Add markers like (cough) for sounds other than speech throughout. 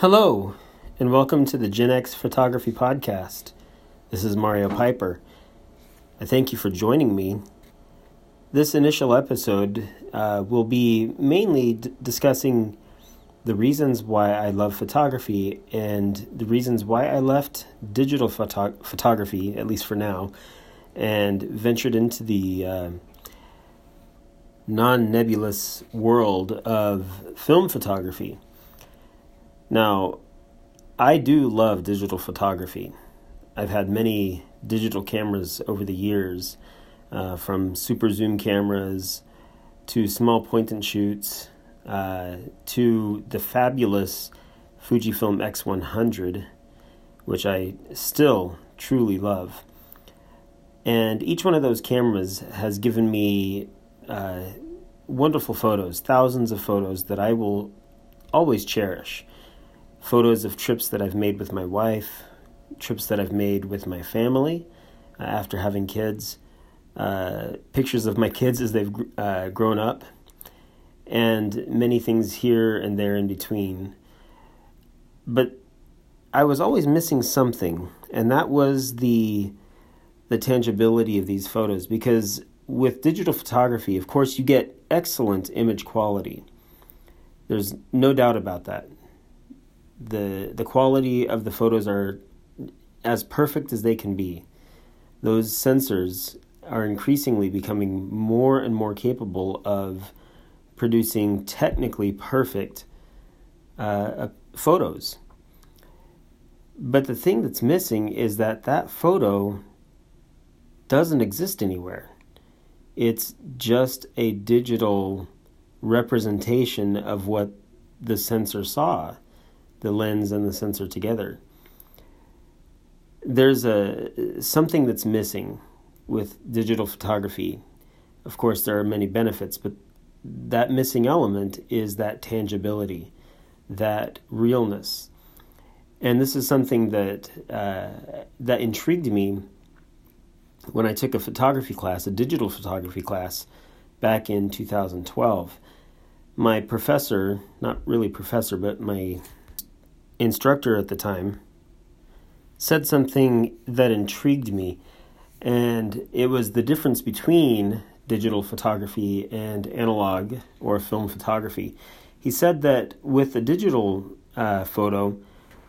Hello, and welcome to the Gen X Photography Podcast. This is Mario Piper. I thank you for joining me. This initial episode uh, will be mainly d- discussing the reasons why I love photography and the reasons why I left digital photo- photography, at least for now, and ventured into the uh, non nebulous world of film photography. Now, I do love digital photography. I've had many digital cameras over the years, uh, from super zoom cameras to small point and shoots uh, to the fabulous Fujifilm X100, which I still truly love. And each one of those cameras has given me uh, wonderful photos, thousands of photos that I will always cherish. Photos of trips that I've made with my wife, trips that I've made with my family uh, after having kids, uh, pictures of my kids as they've uh, grown up, and many things here and there in between. But I was always missing something, and that was the the tangibility of these photos because with digital photography, of course, you get excellent image quality. There's no doubt about that. The the quality of the photos are as perfect as they can be. Those sensors are increasingly becoming more and more capable of producing technically perfect uh, uh, photos. But the thing that's missing is that that photo doesn't exist anywhere. It's just a digital representation of what the sensor saw, the lens and the sensor together. There's a something that's missing with digital photography. Of course, there are many benefits, but that missing element is that tangibility, that realness. And this is something that uh, that intrigued me when I took a photography class, a digital photography class, back in 2012. My professor, not really professor, but my instructor at the time, said something that intrigued me. And it was the difference between digital photography and analog or film photography. He said that with the digital uh, photo,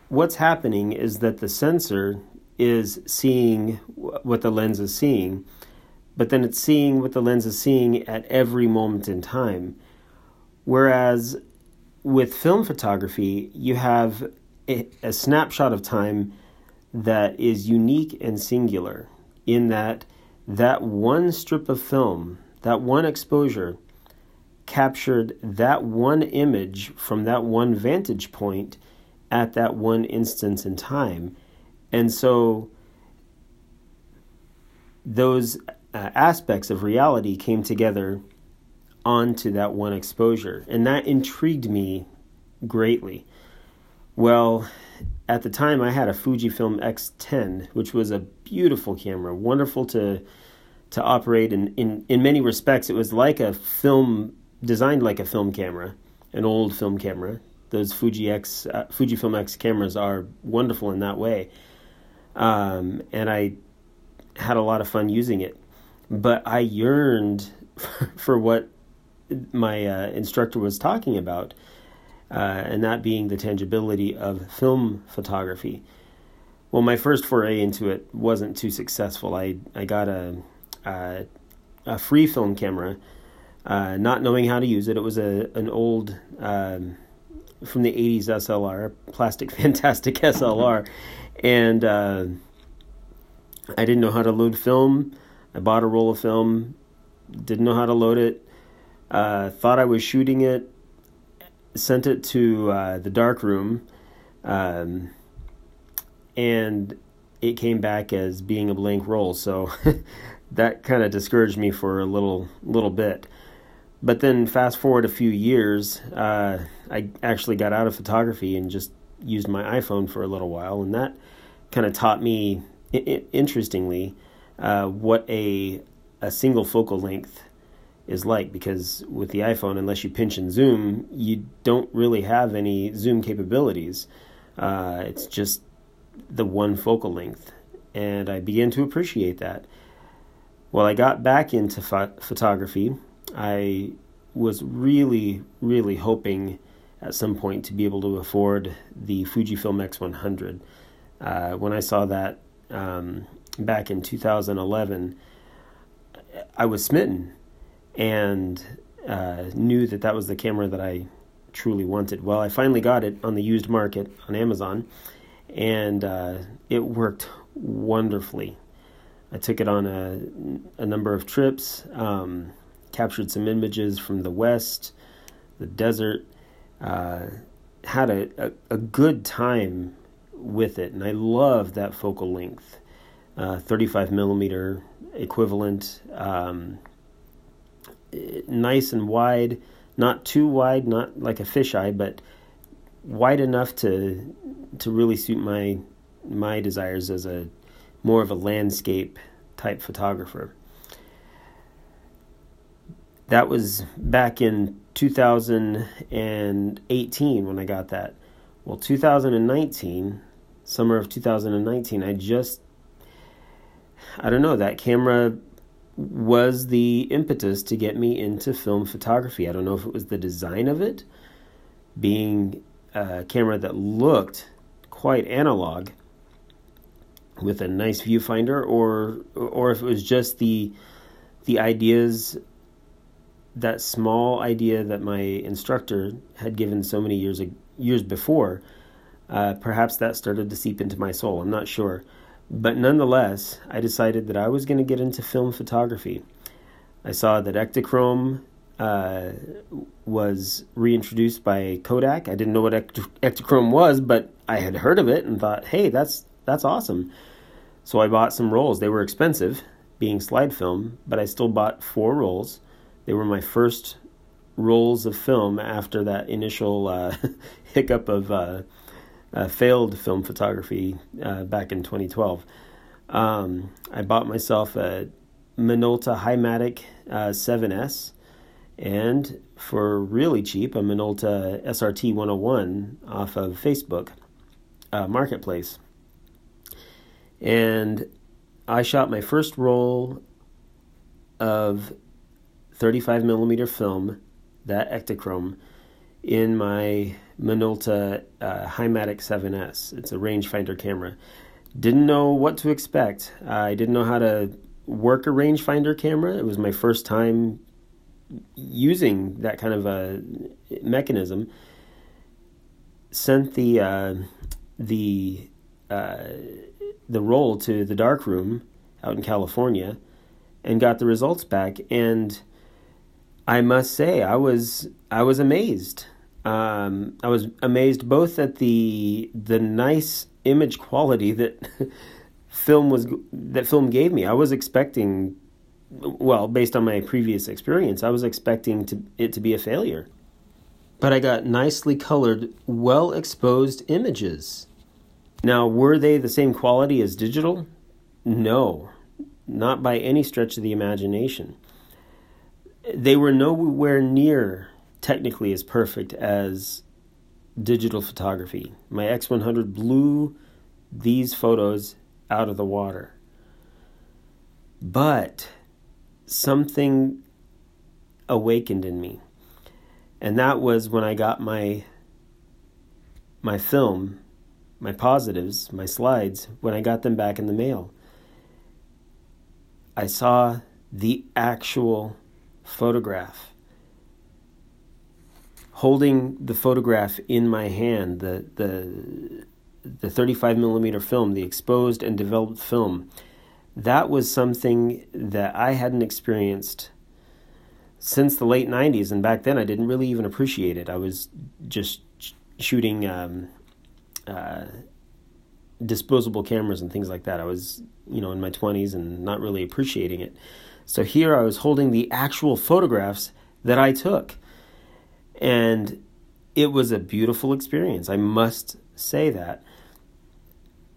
what's happening is that the sensor is seeing what the lens is seeing, but then it's seeing what the lens is seeing at every moment in time. Whereas with film photography, you have a, a snapshot of time that is unique and singular in that that one strip of film, that one exposure, captured that one image from that one vantage point at that one instance in time. And so those uh, aspects of reality came together onto that one exposure. And that intrigued me greatly. Well, at the time I had a Fujifilm X10, which was a beautiful camera, wonderful to to operate in, in, in many respects. It was like a film designed like a film camera, an old film camera. Those Fuji X uh, Fujifilm X cameras are wonderful in that way. Um, and I had a lot of fun using it. But I yearned (laughs) for what my uh, instructor was talking about uh, and that being the tangibility of film photography. Well, my first foray into it wasn't too successful. I I got a a, a free film camera, uh, not knowing how to use it. It was a an old um, from the '80s SLR, plastic (laughs) fantastic SLR, and uh, I didn't know how to load film. I bought a roll of film, didn't know how to load it. Uh, thought I was shooting it sent it to uh, the dark room, um, and it came back as being a blank roll. So (laughs) that kind of discouraged me for a little little bit. But then fast forward a few years, uh, I actually got out of photography and just used my iPhone for a little while, and that kind of taught me, I- interestingly, uh, what a a single focal length is like because with the iPhone, unless you pinch and zoom, you don't really have any zoom capabilities. Uh, it's just the one focal length, and I began to appreciate that. While I got back into pho- photography, I was really, really hoping at some point to be able to afford the Fujifilm X100. Uh, when I saw that um, back in 2011, I was smitten and uh, knew that that was the camera that I truly wanted. Well, I finally got it on the used market on Amazon, and uh, it worked wonderfully. I took it on a, a number of trips, um, captured some images from the west, the desert, uh, had a, a, a, good time with it, and I love that focal length, uh, 35 millimeter equivalent, um, nice and wide, not too wide, not like a fisheye, but wide enough to to really suit my my desires as a more of a landscape type photographer. That was back in 2018 when I got that. Well, 2019, summer of 2019, I just I don't know, that camera was the impetus to get me into film photography. I don't know if it was the design of it being a camera that looked quite analog with a nice viewfinder or or if it was just the the ideas that small idea that my instructor had given so many years years before uh, perhaps that started to seep into my soul i'm not sure but nonetheless i decided that i was going to get into film photography i saw that ektachrome uh, was reintroduced by kodak i didn't know what ektachrome was but i had heard of it and thought hey that's that's awesome so I bought some rolls. They were expensive, being slide film, but I still bought four rolls. They were my first rolls of film after that initial uh, (laughs) hiccup of uh, uh, failed film photography uh, back in 2012. Um, I bought myself a Minolta Hi-Matic 7S uh, and for really cheap, a Minolta SRT 101 off of Facebook uh, Marketplace. And I shot my first roll of 35 millimeter film, that Ektachrome, in my Minolta uh, Hi-Matic 7S. It's a rangefinder camera. Didn't know what to expect. I didn't know how to work a rangefinder camera. It was my first time using that kind of a mechanism. Sent the uh, the uh, the roll to the darkroom out in California and got the results back and I must say I was I was amazed. Um, I was amazed both at the the nice image quality that (laughs) film was that film gave me. I was expecting well, based on my previous experience, I was expecting to, it to be a failure. But I got nicely colored, well exposed images. Now, were they the same quality as digital? No, not by any stretch of the imagination. They were nowhere near technically as perfect as digital photography. My X100 blew these photos out of the water. But something awakened in me. And that was when I got my my film my positives, my slides, when I got them back in the mail. I saw the actual photograph. Holding the photograph in my hand, the, the, the 35 millimeter film, the exposed and developed film, that was something that I hadn't experienced since the late 90s. And back then, I didn't really even appreciate it. I was just shooting um, uh, disposable cameras and things like that. I was, you know, in my 20s and not really appreciating it. So here I was holding the actual photographs that I took. And it was a beautiful experience. I must say that.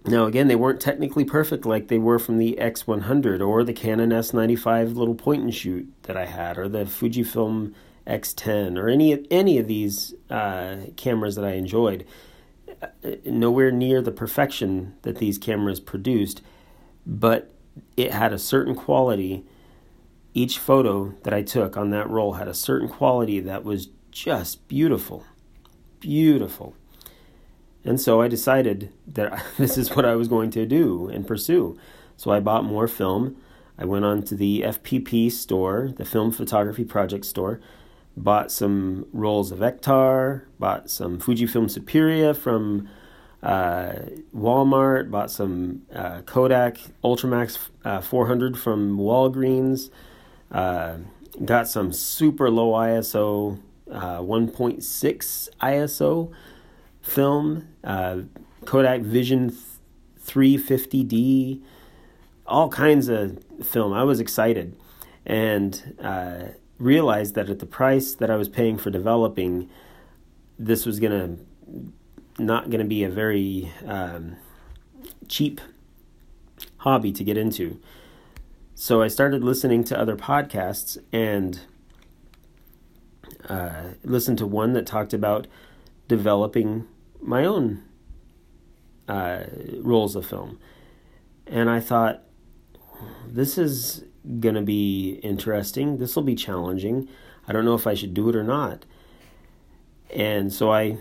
Now, again, they weren't technically perfect like they were from the X100 or the Canon S95 little point and shoot that I had, or the Fujifilm X10, or any any of these uh, cameras that I enjoyed. Uh, nowhere near the perfection that these cameras produced, but it had a certain quality. Each photo that I took on that roll had a certain quality that was just beautiful. Beautiful. And so I decided that (laughs) this is what I was going to do and pursue. So I bought more film. I went on to the FPP store, the Film Photography Project store, bought some rolls of Ektar, bought some Fujifilm Superia from uh, Walmart, bought some uh, Kodak Ultramax uh, 400 from Walgreens, uh, got some super low ISO uh, 1.6 ISO film, uh, Kodak Vision3 50D, all kinds of film. I was excited and uh, realized that at the price that I was paying for developing, this was to not to be a very um, cheap hobby to get into. So I started listening to other podcasts and uh, listened to one that talked about developing my own uh, rolls of film. And I thought, this is going to be interesting. This will be challenging. I don't know if I should do it or not. And so I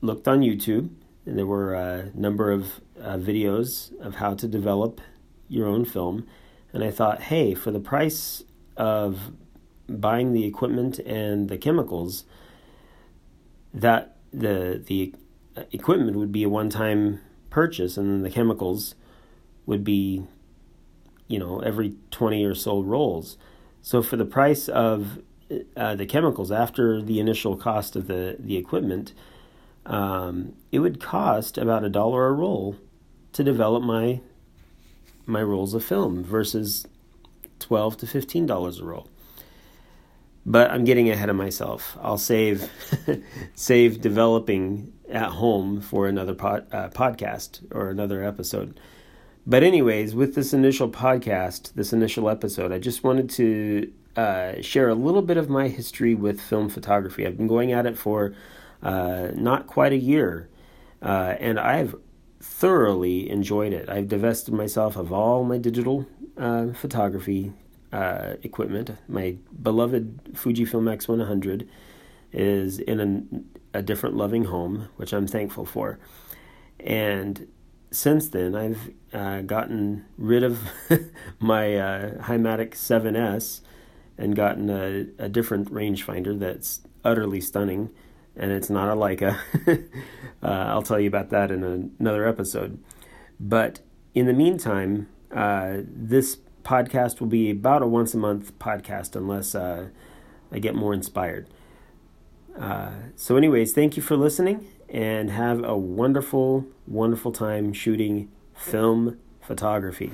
looked on YouTube, and there were a number of uh, videos of how to develop your own film. And I thought, hey, for the price of buying the equipment and the chemicals, that the the equipment would be a one time purchase, and then the chemicals would be, you know, every twenty or so rolls. So for the price of uh, the chemicals after the initial cost of the the equipment, um, it would cost about a dollar a roll to develop my my rolls of film versus twelve to fifteen dollars a roll but I'm getting ahead of myself. I'll save (laughs) save developing at home for another pod, uh, podcast or another episode. But anyways, with this initial podcast, this initial episode, I just wanted to uh, share a little bit of my history with film photography. I've been going at it for uh, not quite a year, uh, and I've thoroughly enjoyed it. I've divested myself of all my digital uh, photography uh, equipment. My beloved Fujifilm X100 is in a, a different loving home, which I'm thankful for. And since then, I've uh, gotten rid of (laughs) my uh, Hi-Matic 7S and gotten a, a different rangefinder that's utterly stunning, and it's not a Leica. (laughs) uh, I'll tell you about that in a, another episode. But in the meantime, uh, this podcast will be about a once a month podcast unless uh, I get more inspired. Uh, so, anyways, thank you for listening and have a wonderful, wonderful time shooting film photography.